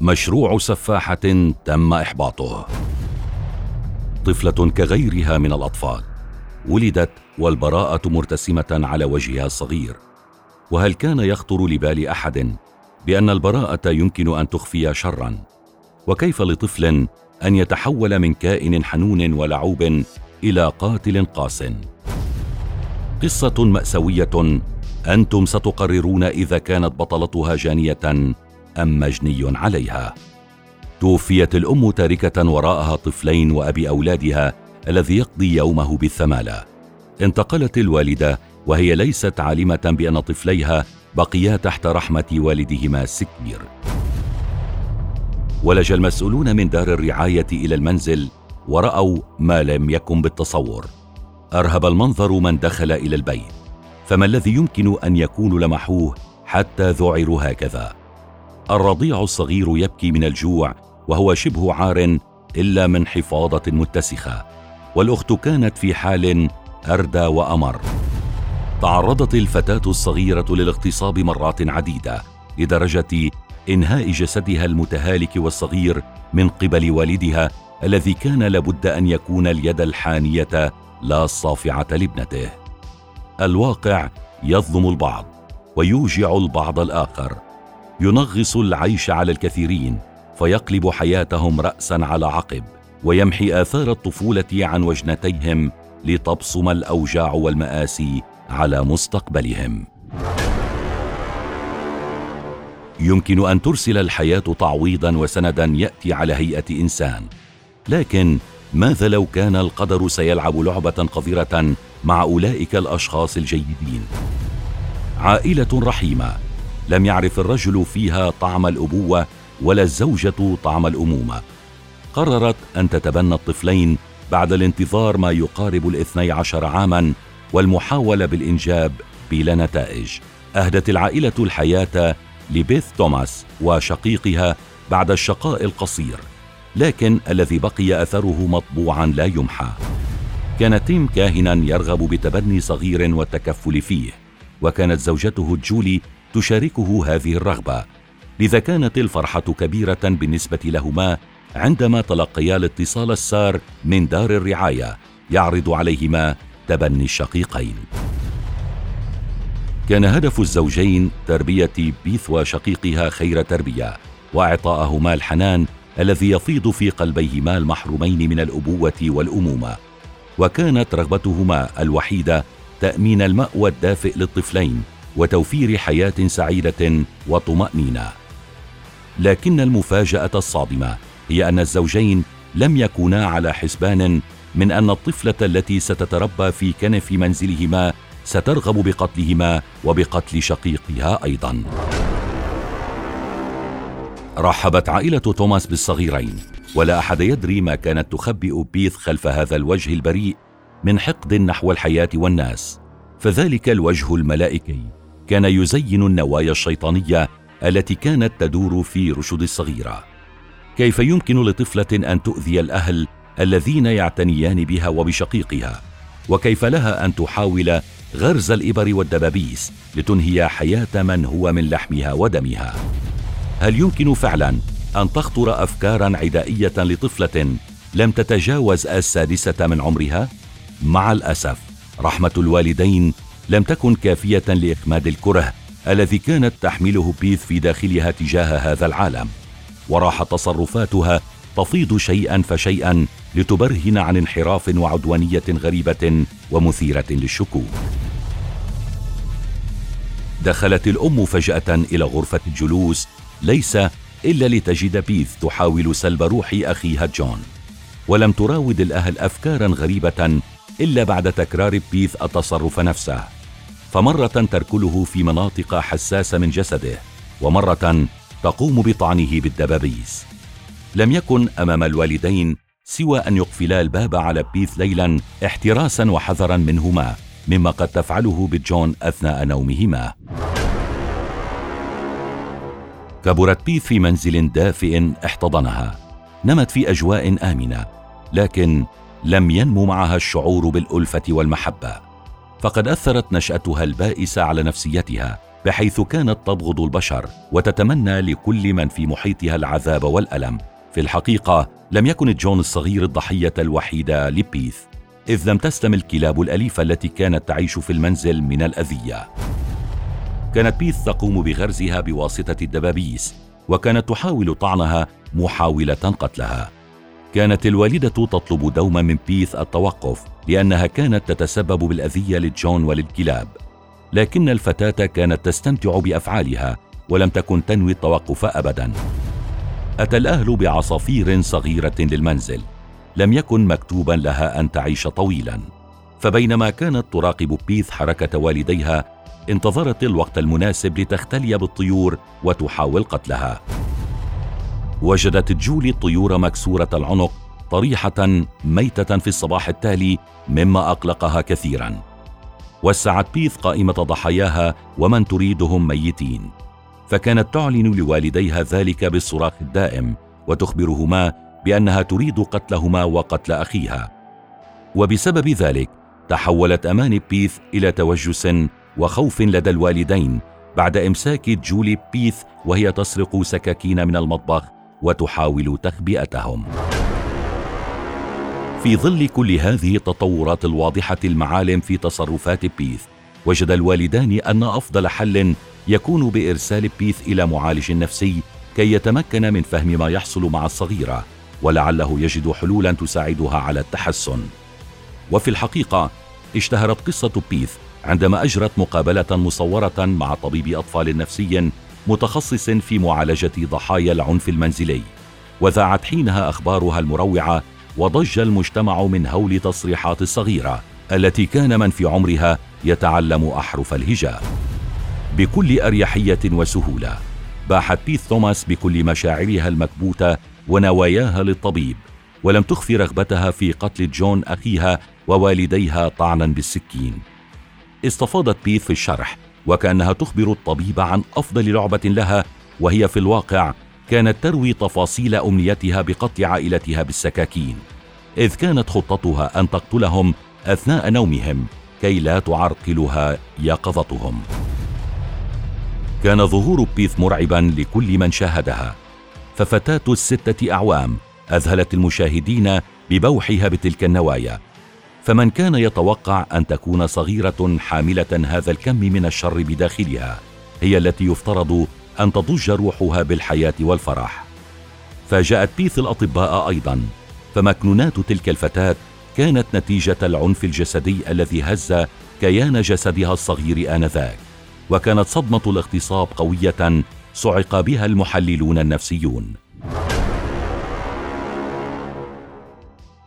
مشروع سفاحة تم إحباطه. طفلة كغيرها من الأطفال ولدت والبراءة مرتسمة على وجهها الصغير. وهل كان يخطر لبال أحد بأن البراءة يمكن أن تخفي شرا؟ وكيف لطفل أن يتحول من كائن حنون ولعوب إلى قاتل قاس؟ قصة مأساوية أنتم ستقررون إذا كانت بطلتها جانية أم مجني عليها. توفيت الأم تاركة وراءها طفلين وأبي أولادها الذي يقضي يومه بالثمالة. انتقلت الوالدة وهي ليست عالمة بأن طفليها بقيا تحت رحمة والدهما السكير ولج المسؤولون من دار الرعاية إلى المنزل ورأوا ما لم يكن بالتصور. أرهب المنظر من دخل إلى البيت. فما الذي يمكن أن يكون لمحوه حتى ذعروا هكذا؟ الرضيع الصغير يبكي من الجوع وهو شبه عار إلا من حفاضه متسخة والأخت كانت في حال أردى وأمر. تعرضت الفتاة الصغيرة للاغتصاب مرات عديدة لدرجة إنهاء جسدها المتهالك والصغير من قبل والدها الذي كان لابد أن يكون اليد الحانية لا الصافعه لابنته. الواقع يظلم البعض ويوجع البعض الآخر. ينغص العيش على الكثيرين فيقلب حياتهم راسا على عقب ويمحي آثار الطفولة عن وجنتيهم لتبصم الأوجاع والمآسي على مستقبلهم. يمكن أن ترسل الحياة تعويضا وسندا يأتي على هيئة إنسان لكن ماذا لو كان القدر سيلعب لعبة قذرة مع أولئك الأشخاص الجيدين؟ عائلة رحيمة لم يعرف الرجل فيها طعم الأبوة ولا الزوجة طعم الأمومة. قررت أن تتبنى الطفلين بعد الانتظار ما يقارب الاثني عشر عاما والمحاولة بالإنجاب بلا نتائج. أهدت العائلة الحياة لبيث توماس وشقيقها بعد الشقاء القصير لكن الذي بقي أثره مطبوعا لا يمحى. كان تيم كاهنا يرغب بتبني صغير والتكفل فيه وكانت زوجته جولي تشاركه هذه الرغبة. لذا كانت الفرحة كبيرة بالنسبة لهما عندما تلقيا الاتصال السار من دار الرعاية يعرض عليهما تبني الشقيقين. كان هدف الزوجين تربية بيث وشقيقها خير تربية وإعطاءهما الحنان الذي يفيض في قلبيهما المحرومين من الأبوة والأمومة. وكانت رغبتهما الوحيدة تأمين المأوى الدافئ للطفلين وتوفير حياة سعيدة وطمأنينة. لكن المفاجأة الصادمة هي أن الزوجين لم يكونا على حسبان من أن الطفلة التي ستتربى في كنف منزلهما سترغب بقتلهما وبقتل شقيقها أيضا. رحبت عائلة توماس بالصغيرين ولا أحد يدري ما كانت تخبئ بيث خلف هذا الوجه البريء من حقد نحو الحياة والناس. فذلك الوجه الملائكي. كان يزين النوايا الشيطانية التي كانت تدور في رشد الصغيرة. كيف يمكن لطفلة أن تؤذي الأهل الذين يعتنيان بها وبشقيقها؟ وكيف لها أن تحاول غرز الإبر والدبابيس لتنهي حياة من هو من لحمها ودمها؟ هل يمكن فعلا أن تخطر افكارا عدائية لطفلة لم تتجاوز السادسة من عمرها؟ مع الأسف رحمة الوالدين لم تكن كافية لاخماد الكرة الذي كانت تحمله بيث في داخلها تجاه هذا العالم. وراحت تصرفاتها تفيض شيئا فشيئا لتبرهن عن انحراف وعدوانية غريبة ومثيرة للشكوك. دخلت الأم فجأة إلى غرفة الجلوس ليس إلا لتجد بيث تحاول سلب روح أخيها جون. ولم تراود الأهل افكارا غريبة إلا بعد تكرار بيث التصرف نفسه. فمرة تركله في مناطق حساسة من جسده ومرة تقوم بطعنه بالدبابيس. لم يكن أمام الوالدين سوى أن يقفلا الباب على بيث ليلا احتراسا وحذرا منهما مما قد تفعله بجون أثناء نومهما. كبرت بيث في منزل دافئ احتضنها. نمت في أجواء آمنة لكن لم ينمو معها الشعور بالألفة والمحبة. فقد أثرت نشأتها البائسه على نفسيتها بحيث كانت تبغض البشر وتتمنى لكل من في محيطها العذاب والألم. في الحقيقة لم يكن جون الصغير الضحية الوحيدة لبيث إذ لم تستم الكلاب الأليفة التي كانت تعيش في المنزل من الأذية. كانت بيث تقوم بغرزها بواسطة الدبابيس وكانت تحاول طعنها محاولة قتلها. كانت الوالدة تطلب دوما من بيث التوقف لأنها كانت تتسبب بالأذية لجون وللكلاب لكن الفتاة كانت تستمتع بأفعالها ولم تكن تنوي التوقف ابدا. أتى الأهل بعصافير صغيرة للمنزل لم يكن مكتوبا لها أن تعيش طويلا. فبينما كانت تراقب بيث حركة والديها انتظرت الوقت المناسب لتختلي بالطيور وتحاول قتلها. وجدت جولي الطيور مكسورة العنق طريحة ميتة في الصباح التالي مما أقلقها كثيرا. وسعت بيث قائمة ضحاياها ومن تريدهم ميتين. فكانت تعلن لوالديها ذلك بالصراخ الدائم وتخبرهما بأنها تريد قتلهما وقتل أخيها. وبسبب ذلك تحولت أمان بيث إلى توجس وخوف لدى الوالدين بعد إمساك جولي بيث وهي تسرق سكاكين من المطبخ وتحاول تخبئتهم. في ظل كل هذه التطورات الواضحة المعالم في تصرفات بيث وجد الوالدان أن أفضل حل يكون بإرسال بيث إلى معالج نفسي كي يتمكن من فهم ما يحصل مع الصغيرة ولعله يجد حلولا تساعدها على التحسن. وفي الحقيقة اشتهرت قصة بيث عندما أجرت مقابلة مصورة مع طبيب أطفال نفسي متخصص في معالجة ضحايا العنف المنزلي وذاعت حينها أخبارها المروعة وضج المجتمع من هول تصريحات الصغيرة التي كان من في عمرها يتعلم أحرف الهجاء. بكل أريحية وسهولة باحت بيث توماس بكل مشاعرها المكبوتة ونواياها للطبيب ولم تخفي رغبتها في قتل جون أخيها ووالديها طعنا بالسكين. استفاضت بيث في الشرح وكأنها تخبر الطبيب عن أفضل لعبة لها وهي في الواقع كانت تروي تفاصيل أمنيتها بقطع عائلتها بالسكاكين إذ كانت خطتها أن تقتلهم أثناء نومهم كي لا تعرقلها يقظتهم كان ظهور بيث مرعبا لكل من شاهدها ففتاة الستة أعوام أذهلت المشاهدين ببوحها بتلك النوايا. فمن كان يتوقع أن تكون صغيرة حاملة هذا الكم من الشر بداخلها هي التي يفترض أن تضج روحها بالحياة والفرح. فاجأت بيث الأطباء أيضا فمكنونات تلك الفتاة كانت نتيجة العنف الجسدي الذي هز كيان جسدها الصغير آنذاك. وكانت صدمة الاغتصاب قوية صعق بها المحللون النفسيون.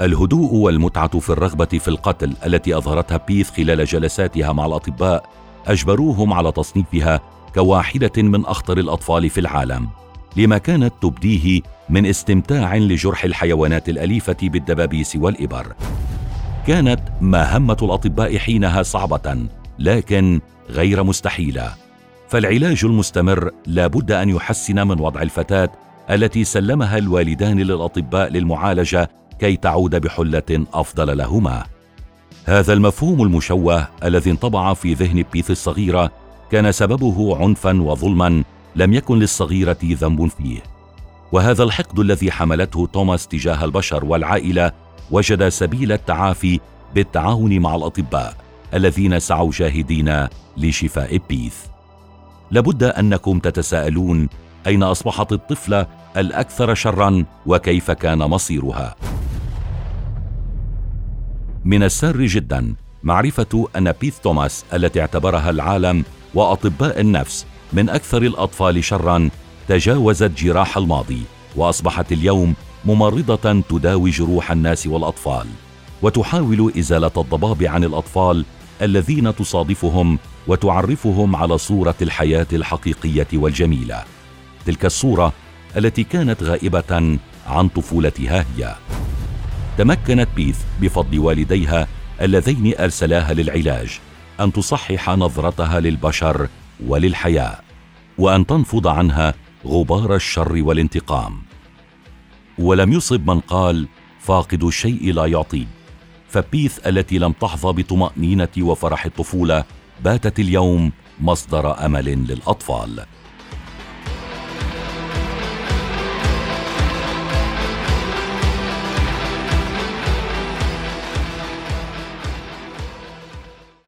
الهدوء والمتعة في الرغبة في القتل التي أظهرتها بيث خلال جلساتها مع الأطباء أجبروهم على تصنيفها كواحدة من أخطر الأطفال في العالم لما كانت تبديه من استمتاع لجرح الحيوانات الأليفة بالدبابيس والإبر. كانت مهمه الأطباء حينها صعبة لكن غير مستحيلة. فالعلاج المستمر لا بد أن يحسن من وضع الفتاة التي سلمها الوالدان للأطباء للمعالجة كي تعود بحلة أفضل لهما. هذا المفهوم المشوه الذي انطبع في ذهن بيث الصغيرة كان سببه عنفا وظلما لم يكن للصغيرة ذنب فيه. وهذا الحقد الذي حملته توماس تجاه البشر والعائلة وجد سبيل التعافي بالتعاون مع الأطباء الذين سعوا جاهدين لشفاء بيث لابد أنكم تتساءلون أين أصبحت الطفلة الأكثر شرا وكيف كان مصيرها. من السار جدا معرفة أن بيث توماس التي اعتبرها العالم وأطباء النفس من أكثر الأطفال شرا تجاوزت جراح الماضي وأصبحت اليوم ممرضة تداوي جروح الناس والأطفال وتحاول إزالة الضباب عن الأطفال الذين تصادفهم وتعرفهم على صورة الحياة الحقيقية والجميلة. تلك الصورة التي كانت غائبة عن طفولتها هي. تمكنت بيث بفضل والديها اللذين أرسلاها للعلاج أن تصحح نظرتها للبشر وللحياة وأن تنفض عنها غبار الشر والانتقام. ولم يصب من قال فاقد الشيء لا يعطي. فبيث التي لم تحظى بطمأنينة وفرح الطفولة باتت اليوم مصدر أمل للأطفال.